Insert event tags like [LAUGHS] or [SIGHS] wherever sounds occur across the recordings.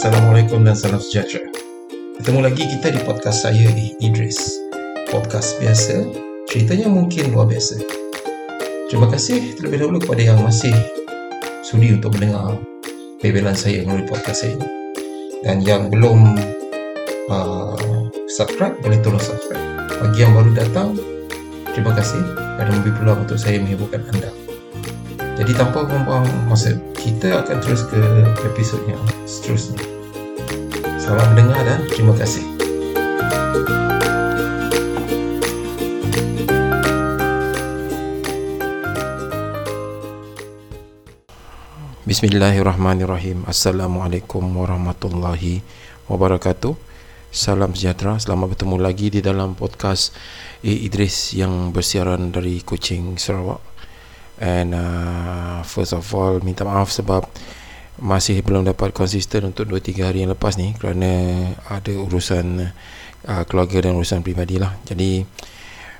Assalamualaikum dan salam sejahtera. Ketemu lagi kita di podcast saya di Idris. Podcast biasa, ceritanya mungkin luar biasa. Terima kasih terlebih dahulu kepada yang masih sudi untuk mendengar bebelan saya melalui podcast saya ini. Dan yang belum uh, subscribe, boleh tolong subscribe. Bagi yang baru datang, terima kasih kerana memberi peluang untuk saya menghiburkan anda. Jadi tanpa membuang masa, kita akan terus ke episod yang seterusnya. Selamat mendengar dan terima kasih. Bismillahirrahmanirrahim. Assalamualaikum warahmatullahi wabarakatuh. Salam sejahtera. Selamat bertemu lagi di dalam podcast A. Idris yang bersiaran dari Kuching, Sarawak. And uh, first of all minta maaf sebab masih belum dapat konsisten untuk 2-3 hari yang lepas ni kerana ada urusan uh, keluarga dan urusan peribadi lah. Jadi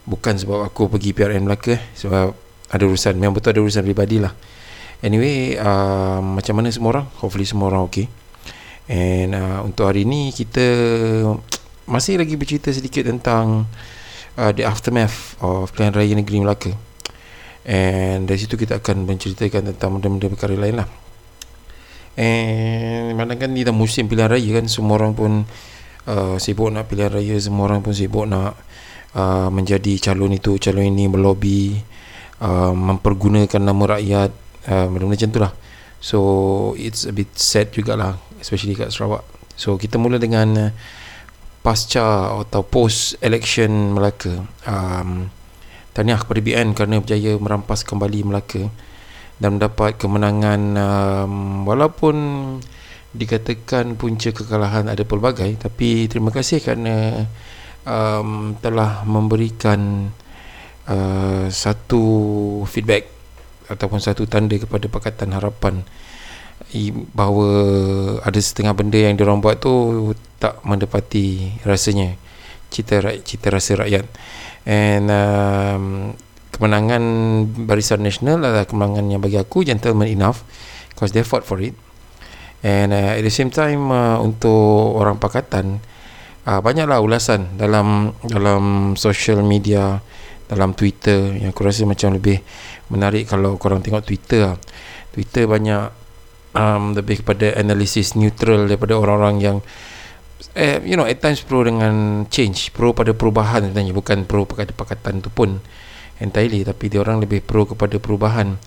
bukan sebab aku pergi PRN Melaka sebab ada urusan, memang betul ada urusan peribadi lah. Anyway, uh, macam mana semua orang? Hopefully semua orang okay. And uh, untuk hari ni kita masih lagi bercerita sedikit tentang uh, the aftermath of Pilihan Raya Negeri Melaka. And dari situ kita akan menceritakan tentang benda-benda perkara lain lah. And mana kan ni dah musim pilihan raya kan Semua orang pun uh, sibuk nak pilihan raya Semua orang pun sibuk nak uh, menjadi calon itu, calon ini Melobi, uh, mempergunakan nama rakyat uh, Benda-benda macam tu lah. So it's a bit sad jugalah Especially kat Sarawak. So kita mula dengan uh, pasca atau post election Melaka. Um, Tahniah kepada BN kerana berjaya merampas kembali Melaka dan mendapat kemenangan um, walaupun dikatakan punca kekalahan ada pelbagai tapi terima kasih kerana um, telah memberikan uh, satu feedback ataupun satu tanda kepada Pakatan Harapan bahawa ada setengah benda yang diorang buat tu tak mendapati rasanya cita, cita rasa rakyat. And um, kemenangan Barisan Nasional adalah kemenangan yang bagi aku gentleman enough because they fought for it. And uh, at the same time uh, untuk orang pakatan uh, banyaklah ulasan dalam dalam social media dalam Twitter. Yang aku rasa macam lebih menarik kalau korang tengok Twitter Twitter banyak um, lebih kepada analisis neutral daripada orang-orang yang eh, you know at times pro dengan change pro pada perubahan sebenarnya bukan pro pada pakatan tu pun entirely tapi dia orang lebih pro kepada perubahan.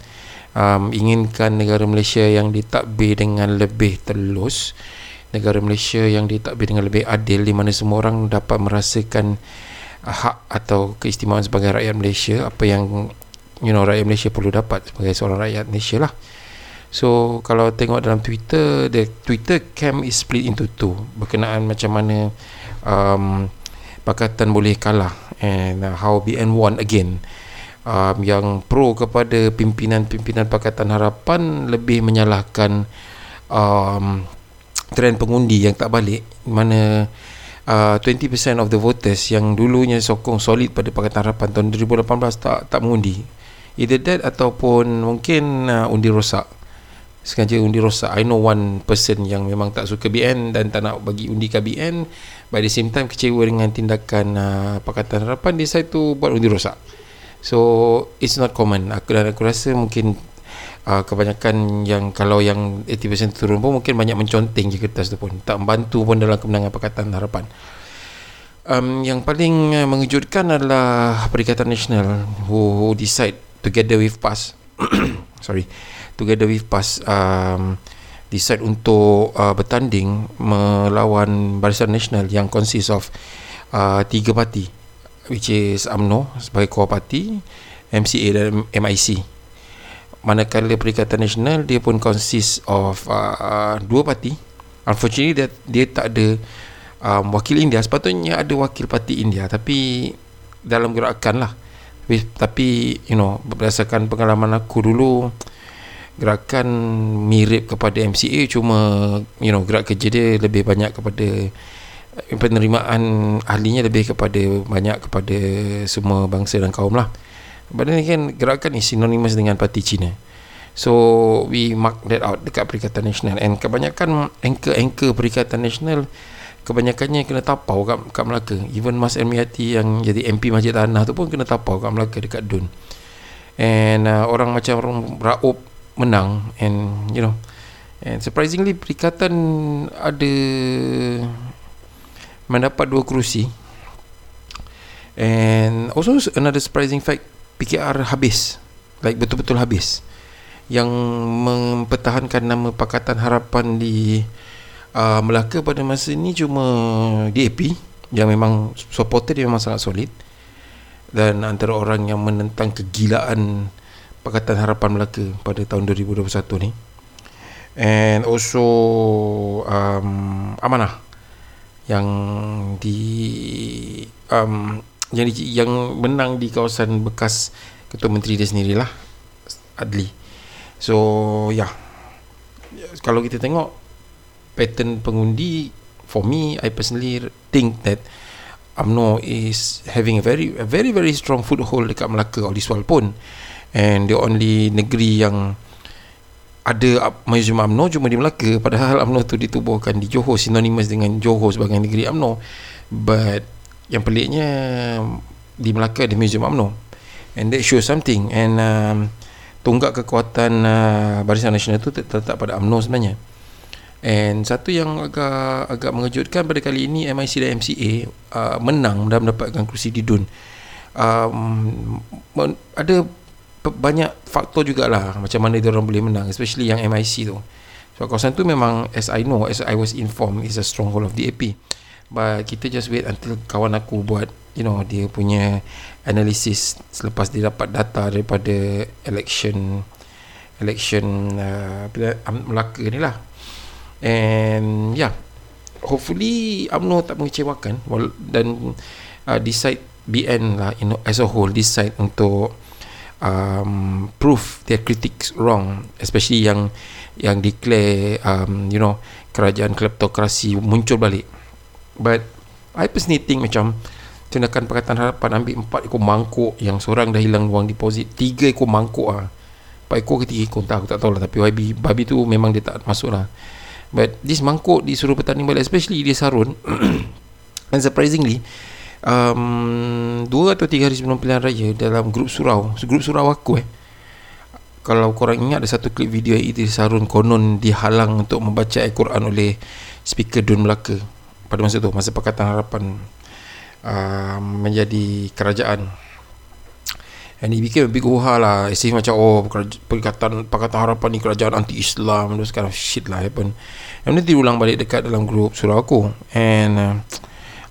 Um, inginkan negara Malaysia yang ditakbir dengan lebih telus negara Malaysia yang ditakbir dengan lebih adil di mana semua orang dapat merasakan hak atau keistimewaan sebagai rakyat Malaysia apa yang you know rakyat Malaysia perlu dapat sebagai seorang rakyat Malaysia lah So kalau tengok dalam Twitter The Twitter camp is split into two. Berkenaan macam mana um, Pakatan boleh kalah And uh, how BN won again. Um, Yang pro kepada pimpinan-pimpinan Pakatan Harapan Lebih menyalahkan um, Trend pengundi yang tak balik. Mana uh, 20% of the voters Yang dulunya sokong solid pada Pakatan Harapan Tahun 2018 tak tak mengundi. Either that ataupun mungkin uh, undi rosak sengaja undi rosak. I know one person yang memang tak suka BN dan tak nak bagi undi ke BN by the same time kecewa dengan tindakan uh, Pakatan Harapan dia saya tu buat undi rosak. So it's not common. Aku dan aku rasa mungkin uh, kebanyakan yang kalau yang 80% turun pun mungkin banyak menconteng je kertas tu pun. Tak membantu pun dalam kemenangan Pakatan Harapan. Um, yang paling uh, mengejutkan adalah Perikatan Nasional who, who decide together with PAS. [COUGHS] Sorry together with PAS um, decide untuk uh, bertanding melawan Barisan Nasional yang consist of uh, tiga parti which is UMNO sebagai core party MCA dan MIC manakala Perikatan Nasional dia pun consist of uh, dua parti. Unfortunately dia, dia tak ada um, wakil India. Sepatutnya ada wakil parti India tapi dalam gerakan lah tapi, tapi you know berdasarkan pengalaman aku dulu gerakan mirip kepada MCA cuma you know gerak kerja dia lebih banyak kepada eh, penerimaan ahlinya lebih kepada banyak kepada semua bangsa dan kaum lah ni kan gerakan ni synonymous dengan parti Cina So we mark that out dekat Perikatan Nasional and kebanyakan anchor-anchor Perikatan Nasional kebanyakannya kena tapau kat, kat Melaka. Even Mas Elmiati yang jadi MP Masjid Tanah tu pun kena tapau kat Melaka dekat Dun. And uh, orang macam Raub menang and you know and surprisingly Perikatan ada mendapat dua kerusi. And also another surprising fact PKR habis. Like betul-betul habis. Yang mempertahankan nama Pakatan Harapan di uh, Melaka pada masa ini cuma DAP yang memang supporter dia memang sangat solid. Dan antara orang yang menentang kegilaan Pakatan Harapan Melaka pada tahun 2021 ni. And also um, Amanah yang di um, yang di, yang menang di kawasan bekas ketua menteri dia sendirilah Adli. So yeah Kalau kita tengok Pattern pengundi For me I personally think that UMNO is having a very a very very strong foothold dekat Melaka. All this while pun and the only negeri yang ada museum UMNO cuma di Melaka padahal UMNO tu ditubuhkan di Johor synonymous dengan Johor sebagai negeri UMNO but yang peliknya di Melaka ada museum UMNO and that shows something and um, tunggak kekuatan uh, Barisan Nasional itu terletak pada UMNO sebenarnya. And satu yang agak agak mengejutkan pada kali ini MIC dan MCA uh, menang dan mendapatkan kursi di DUN. Um, ada banyak faktor jugalah macam mana dia orang boleh menang especially yang MIC tu. So kawasan tu memang as I know as I was informed is a stronghold of DAP. But kita just wait until kawan aku buat you know dia punya analisis selepas dia dapat data daripada election election uh, Melaka ni lah and yeah hopefully UMNO tak mengecewakan dan uh, decide BN lah you know, as a whole decide untuk um, prove their critics wrong especially yang yang declare um, you know kerajaan kleptokrasi muncul balik. But I personally think macam tindakan Pakatan Harapan ambil empat ekor mangkuk yang seorang dah hilang wang deposit tiga ekor mangkuk ah. Empat ekor ke tiga ekor tak aku tak tahu lah tapi YB babi tu memang dia tak masuk lah. But this mangkuk disuruh bertanding balik especially dia sarun. [COUGHS] And surprisingly um, dua atau tiga hari sebelum pilihan raya dalam grup surau. Grup surau aku eh. Kalau korang ingat ada satu klip video Idris Sarun konon dihalang untuk membaca Al-Quran oleh speaker Dun Melaka pada masa tu masa Pakatan Harapan uh, menjadi kerajaan. And it became a big uha lah. As if macam oh perikatan Pakatan Harapan ni kerajaan anti-Islam those kind of shit lah happen. And then diulang balik dekat dalam grup surau aku. And uh,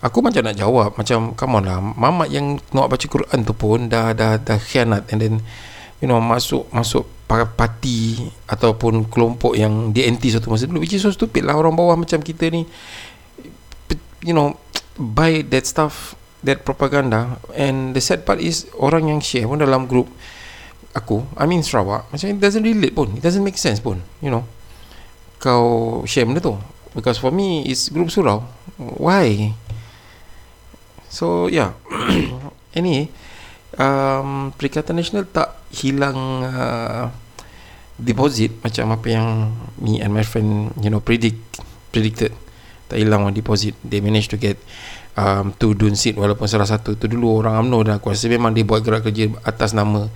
aku macam nak jawab macam come on lah mamat yang nak baca Quran tu pun dah dah dah khianat and then you know masuk masuk parti ataupun kelompok yang di anti satu masa dulu which is so stupid lah. Orang bawah macam kita ni you know buy that stuff that propaganda. And the sad part is orang yang share pun dalam group aku I mean Sarawak macam it doesn't relate pun it doesn't make sense pun you know. Kau share benda tu. Because for me it's group surau. Why so yeah. [CLEARS THROAT] Anyway um, Perikatan Nasional tak hilang uh, deposit macam apa yang me and my friend you know predict predicted. Tak hilang on deposit. They managed to get um, to Dun Seat walaupun salah satu tu dulu orang UMNO dah aku rasa memang dia buat gerak kerja atas nama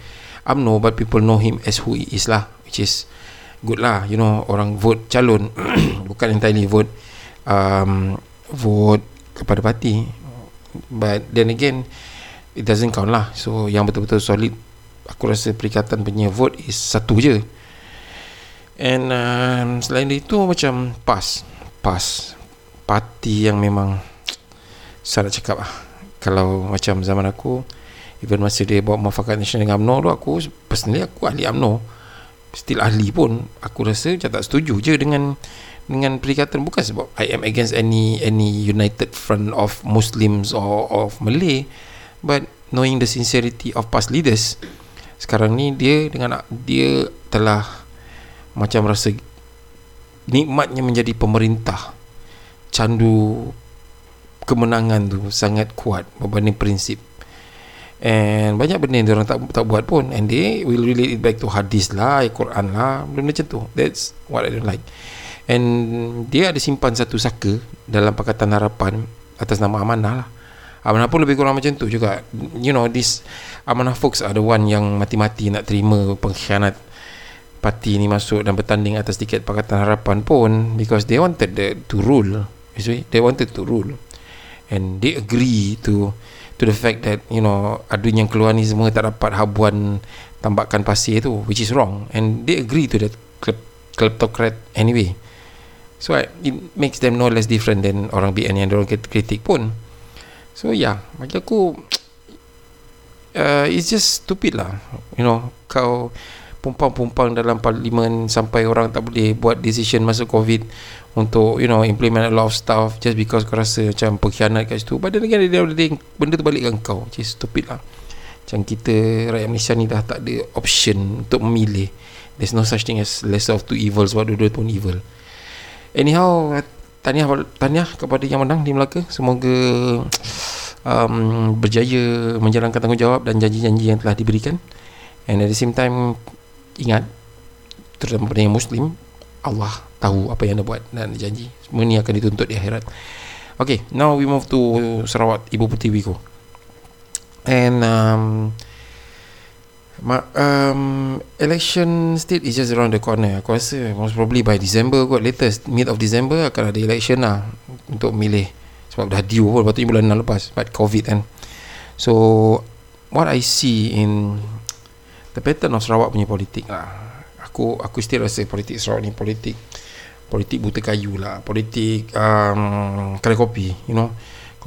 UMNO but people know him as who he is lah which is good lah. You know orang vote calon [CLEARS THROAT] bukan entirely vote um, vote kepada parti but then again it doesn't count lah. So yang betul-betul solid aku rasa perikatan punya vote is satu je. And um, selain itu macam pas. Pas. Parti yang memang [TSK] saya nak cakap lah. Kalau macam zaman aku even masa dia bawa mafakat nasional dengan UMNO tu aku personally aku ahli UMNO. Still ahli pun. Aku rasa macam tak setuju je dengan dengan perikatan bukan sebab I am against any any united front of Muslims or of Malay but knowing the sincerity of past leaders sekarang ni dia dengan dia telah macam rasa nikmatnya menjadi pemerintah candu kemenangan tu sangat kuat berbanding prinsip And banyak benda yang orang tak tak buat pun and they will relate it back to hadis lah, Quran lah, benda macam tu. That's what I don't like. And dia ada simpan satu saka dalam Pakatan Harapan atas nama Amanah lah. Amanah pun lebih kurang macam tu juga. You know, this Amanah folks are the one yang mati-mati nak terima pengkhianat parti ni masuk dan bertanding atas tiket Pakatan Harapan pun because they wanted the, to rule. You see, they wanted to rule. And they agree to to the fact that you know adun yang keluar ni semua tak dapat habuan tambakan pasir tu which is wrong and they agree to that kleptocrat anyway so it makes them no less different than orang BN yang orang kritik pun. So yeah bagi aku [TSK] uh, it's just stupid lah. You know kau pumpang-pumpang dalam parlimen sampai orang tak boleh buat decision masa covid untuk you know implement a lot of stuff just because kau rasa macam pengkhianat kat situ. But then dia day, benda tu balik kat kau is stupid lah. Macam kita rakyat Malaysia ni dah tak ada option untuk memilih. There's no such thing as lesser of two evils what dua-dua pun evil anyhow tahniah, tahniah kepada yang menang di Melaka. Semoga um, berjaya menjalankan tanggungjawab dan janji-janji yang telah diberikan. And at the same time ingat terutama pada yang Muslim Allah tahu apa yang dia buat dan janji. Semua ni akan dituntut di akhirat. Okay, now we move to Sarawak Ibu Putih Wiko and um, ma, um, election state is just around the corner. Aku rasa most probably by December kot latest mid of December akan ada election lah untuk milih. Sebab dah due pun patutnya bulan 6 lepas but COVID kan. So what I see in the pattern of Sarawak punya politik lah. Aku aku still rasa politik Sarawak ni politik politik buta kayu lah. Politik um, kedai kopi you know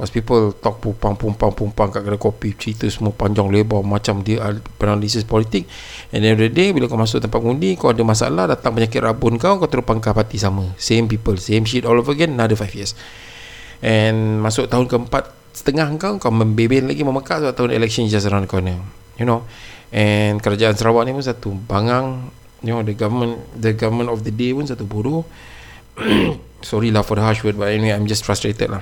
cause people talk pumpang pumpang pumpang kat kedai kopi cerita semua panjang lebar macam dia analisis politik. And then the day bila kau masuk tempat undi kau ada masalah datang penyakit rabun kau kau terus pangkah parti sama. Same people same shit all over again another 5 years. And masuk tahun keempat setengah kau kau membebel lagi memekak sebab tahun election just around the corner you know. And kerajaan Sarawak ni pun satu bangang you know the government the government of the day pun satu bodoh. [COUGHS] Sorry lah for the harsh word but anyway I'm just frustrated lah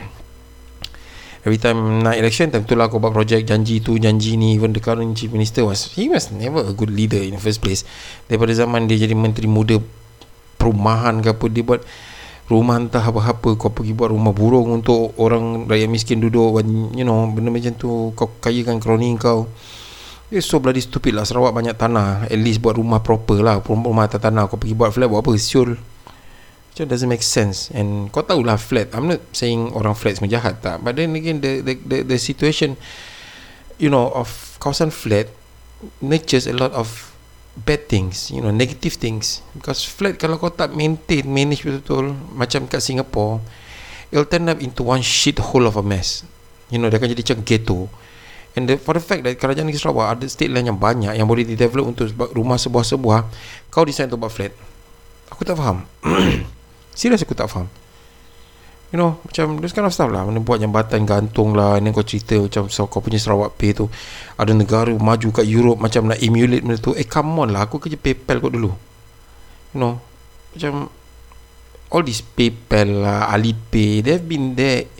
every time nak election time tu lah aku buat project janji tu janji ni even the current chief minister was he was never a good leader in the first place. Daripada zaman dia jadi menteri muda perumahan ke apa dia buat rumah entah apa-apa. Kau pergi buat rumah burung untuk orang rakyat miskin duduk you know benda macam tu kau kayakan kroni kau. It's so bloody stupid lah. Sarawak banyak tanah. At least buat rumah proper lah Rumah atas tanah. Kau pergi buat flat Buat apa? Siul It doesn't make sense. And kau tahu lah flat I'm not saying Orang flat semua jahat tak. But then again The the the, the situation You know Of kawasan flat Nurtures a lot of Bad things You know Negative things. Because flat Kalau kau tak maintain Manage betul-betul Macam kat Singapore It'll turn up into one shit hole of a mess. You know Dia akan jadi macam ghetto. And the, for the fact that kerajaan negeri Sarawak ada state lain yang banyak yang boleh di-develop untuk rumah sebuah-sebuah, kau design untuk buat flat. Aku tak faham. [CLEARS THROAT] Serius aku tak faham. You know, macam this kind of stuff lah. Mana buat jambatan gantung lah. Ini kau cerita macam so, kau punya Sarawak Pay tu. Ada negara maju kat Europe macam nak emulate benda tu. Eh, come on lah. Aku kerja PayPal kot dulu. You know, macam all this PayPal lah, Alipay, they've been there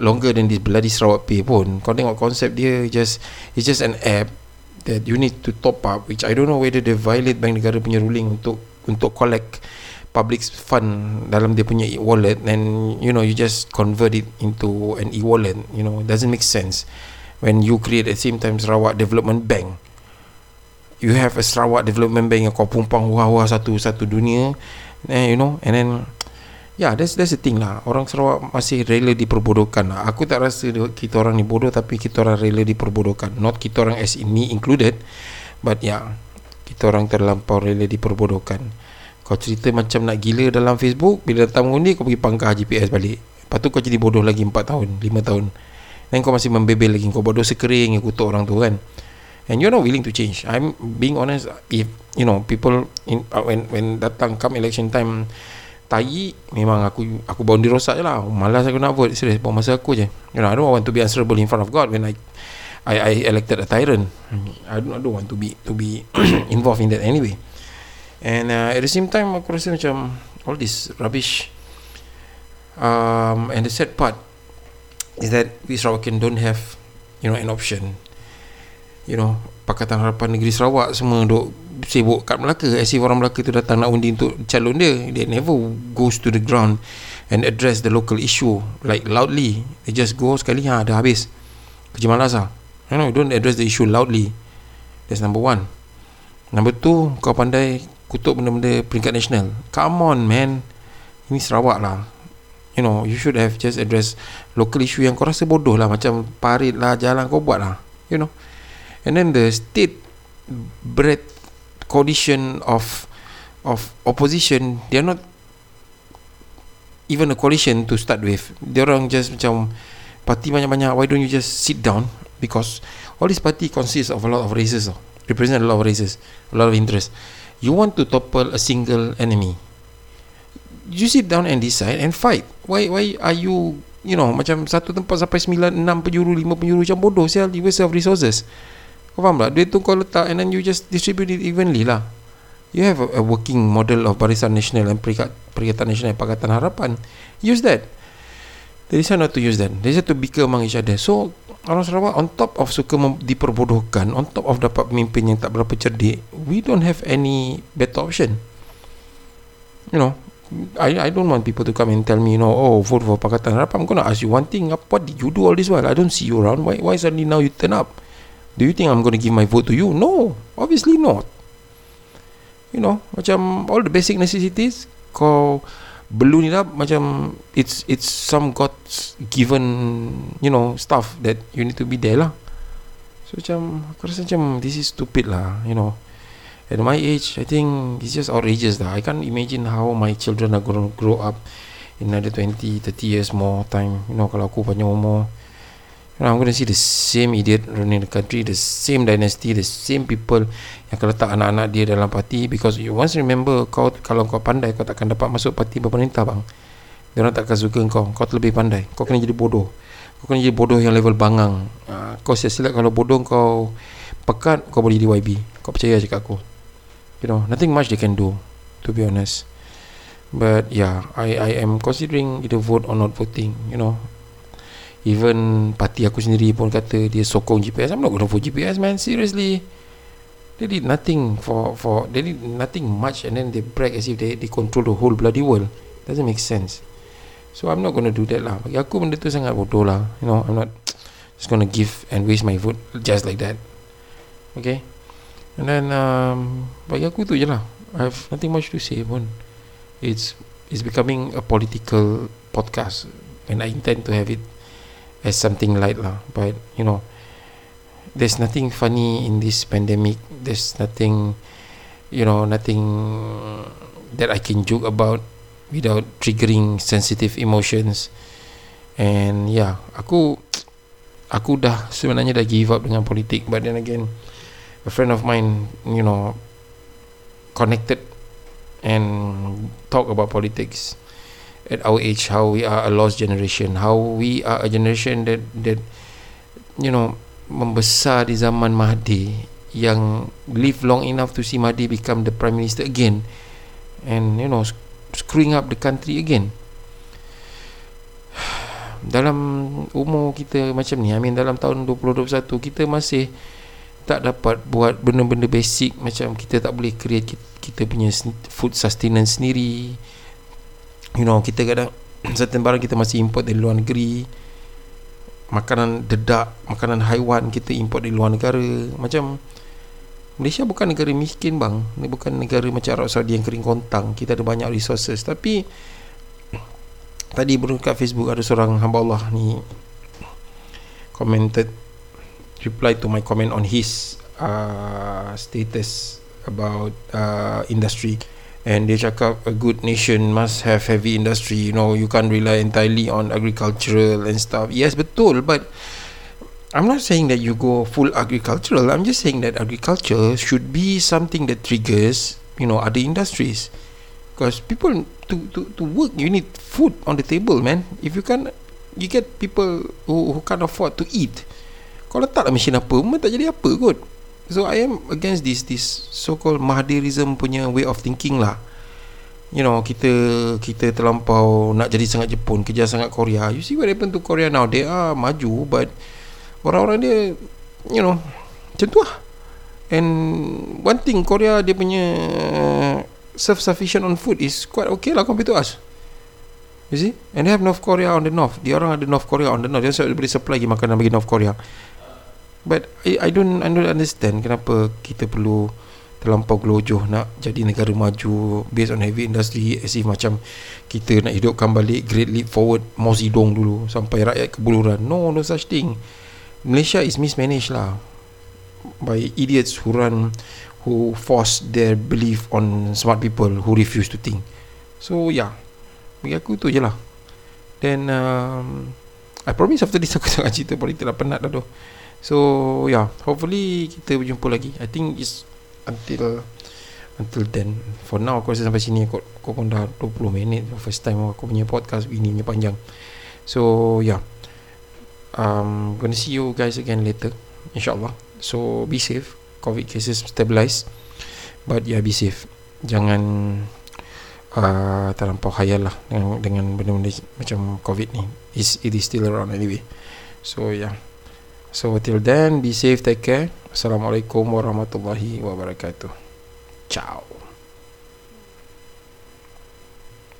longer than this bloody Sarawak Pay pun kau tengok konsep dia just it's just an app that you need to top up which I don't know whether they violate bank negara punya ruling untuk untuk collect public fund dalam dia punya e-wallet and you know you just convert it into an e-wallet you know doesn't make sense when you create at the same time Sarawak Development Bank you have a Sarawak Development Bank yang kau pumpang wah-wah satu satu dunia eh, you know and then yeah, that's that's the thing lah. Orang Sarawak masih rela diperbodohkan lah. Aku tak rasa kita orang ni bodoh tapi kita orang rela diperbodohkan. Not kita orang as in me included. But yeah, kita orang terlampau rela diperbodohkan. Kau cerita macam nak gila dalam Facebook, bila datang mengundi kau pergi pangkah GPS balik. Lepas tu kau jadi bodoh lagi 4 tahun, 5 tahun. Dan kau masih membebel lagi. Kau bodoh sekering yang kutuk orang tu kan. And you're not willing to change. I'm being honest. If, you know, people in, uh, when when datang come election time, tai memang aku aku bondi rosak je lah malas aku nak vote serius buang masa aku je you know, I don't want to be answerable in front of God when I I, I elected a tyrant I don't, I don't want to be to be [CLEARS THROAT] involved in that anyway and uh, at the same time aku rasa macam all this rubbish. Um, and the sad part is that we Sarawakian don't have you know an option. You know Pakatan Harapan Negeri Sarawak semua duk sibuk kat Melaka. As if orang Melaka tu datang nak undi untuk calon dia. They never goes to the ground and address the local issue like loudly. They just go sekali ha dah habis. Kerja malas lah you know don't address the issue loudly. That's number one. Number two kau pandai kutuk benda-benda peringkat nasional. Come on man. Ini Sarawak lah. You know you should have just address local issue yang kau rasa bodoh lah. Macam parit lah jalan kau buat lah. You know. And then the state bread coalition of of opposition they are not even a coalition to start with. Dia orang just macam parti banyak-banyak why don't you just sit down? Because all this party consists of a lot of races represent a lot of races a lot of interest you want to topple a single enemy. You sit down and decide and fight. Why why are you you know macam satu tempat sampai 9 6 penjuru 5 penjuru macam bodoh sial. You waste of resources. Kau faham tak? Duit tu kau letak and then you just distribute it evenly lah. You have a, a working model of Barisan Nasional and Perikatan, Perikatan Nasional Pakatan Harapan. Use that they decide not to use that they decide to bicker among each other so orang Sarawak on top of suka diperbodohkan on top of dapat pemimpin yang tak berapa cerdik we don't have any better option you know I I don't want people to come and tell me, you know, oh, vote for Pakatan Harapan. I'm gonna ask you one thing. What did you do all this while? I don't see you around. Why why suddenly now you turn up? Do you think I'm gonna give my vote to you? No, obviously not. You know, macam all the basic necessities, kau balloon it up macam it's it's some God's given, you know, stuff that you need to be there lah. So macam, aku rasa macam this is stupid lah, you know. At my age I think it's just outrageous lah I can't imagine how my children are going to grow up in another 20 30 years more time. You know kalau aku panjang umur I'm going to see the same idiot running the country the same dynasty the same people yang akan letak anak-anak dia dalam parti. Because you once remember kau kalau kau pandai kau takkan dapat masuk parti pemerintah bang. Dia orang takkan suka kau. Kau terlebih pandai. Kau kena jadi bodoh. Kau kena jadi bodoh yang level bangang. Uh, kau silap kalau bodoh kau pekat kau boleh di YB kau percaya cakap aku. You know nothing much they can do to be honest. But yeah I I am considering either vote or not voting you know even parti aku sendiri pun kata dia sokong GPS I'm not going to vote GPS man. Seriously. They did nothing for for they did nothing much and then they brag as if they they control the whole bloody world. Doesn't make sense. So I'm not going to do that lah. Bagi aku benda tu sangat bodoh lah. You know I'm not [TSK] just going to give and waste my vote just like that. Okay? And then um, Bagi aku tu je lah. I have nothing much to say pun. It's It's becoming a political podcast. And I intend to have it As something light lah. But you know There's nothing funny in this pandemic. There's nothing You know Nothing That I can joke about Without triggering sensitive emotions. And yeah Aku [TSK] Aku dah sebenarnya dah give up dengan politik. But then again a friend of mine, you know, connected and talk about politics at our age, how we are a lost generation, how we are a generation that that you know membesar di zaman Mahdi yang live long enough to see Mahdi become the prime minister again and you know screwing up the country again. [SIGHS] Dalam umur kita macam ni I mean dalam tahun 2021 kita masih tak dapat buat benda-benda basic macam kita tak boleh create kita punya food sustenance sendiri you know kita kadang [COUGHS] certain barang kita masih import dari luar negeri. Makanan dedak makanan haiwan kita import dari luar negara. Macam Malaysia bukan negara miskin bang. Ni bukan negara macam Arab Saudi yang kering kontang. Kita ada banyak resources. Tapi [COUGHS] tadi baru kat Facebook ada seorang hamba Allah ni commented reply to my comment on his uh, status about uh, industry and dia cakap a good nation must have heavy industry. You know you can't rely entirely on agricultural and stuff. Yes betul but I'm not saying that you go full agricultural. I'm just saying that agriculture should be something that triggers you know other industries. Because people to, to, to work you need food on the table man. If you can you get people who, who can't afford to eat. Kau letaklah mesin apa? Pun tak jadi apa kot so I am against this this so called Mahdirism punya way of thinking lah. You know kita kita terlampau nak jadi sangat Jepun kejar sangat Korea. You see what happened to Korea now? They are maju but orang-orang dia you know macam tu lah. And one thing Korea dia punya self-sufficient on food is quite okay lah compared to us. You see? And they have North Korea on the north. Dia orang ada North Korea on the north. Dia boleh supply lagi makanan bagi North Korea but I, I don't I don't understand kenapa kita perlu terlampau gelojoh nak jadi negara maju based on heavy industry as if macam kita nak hidupkan balik great leap forward Mao Zedong dulu sampai rakyat kebuluran no no such thing. Malaysia is mismanaged lah by idiots who run who force their belief on smart people who refuse to think. So yeah. Bagi aku tu je lah. Then um, I promise after this aku [LAUGHS] tengah cerita politik lah penat dah tu so yeah hopefully kita berjumpa lagi. I think it's until until then. For now aku rasa sampai sini aku, aku pun dah 20 minit. First time aku punya podcast ini punya panjang. So yeah um, gonna see you guys again later insyaAllah. So be safe. Covid cases stabilize. But yeah be safe. Jangan uh, terlampau khayal lah dengan, dengan benda-benda macam covid ni. Is it is still around anyway. So yeah so till then be safe take care Assalamualaikum warahmatullahi wabarakatuh. Ciao.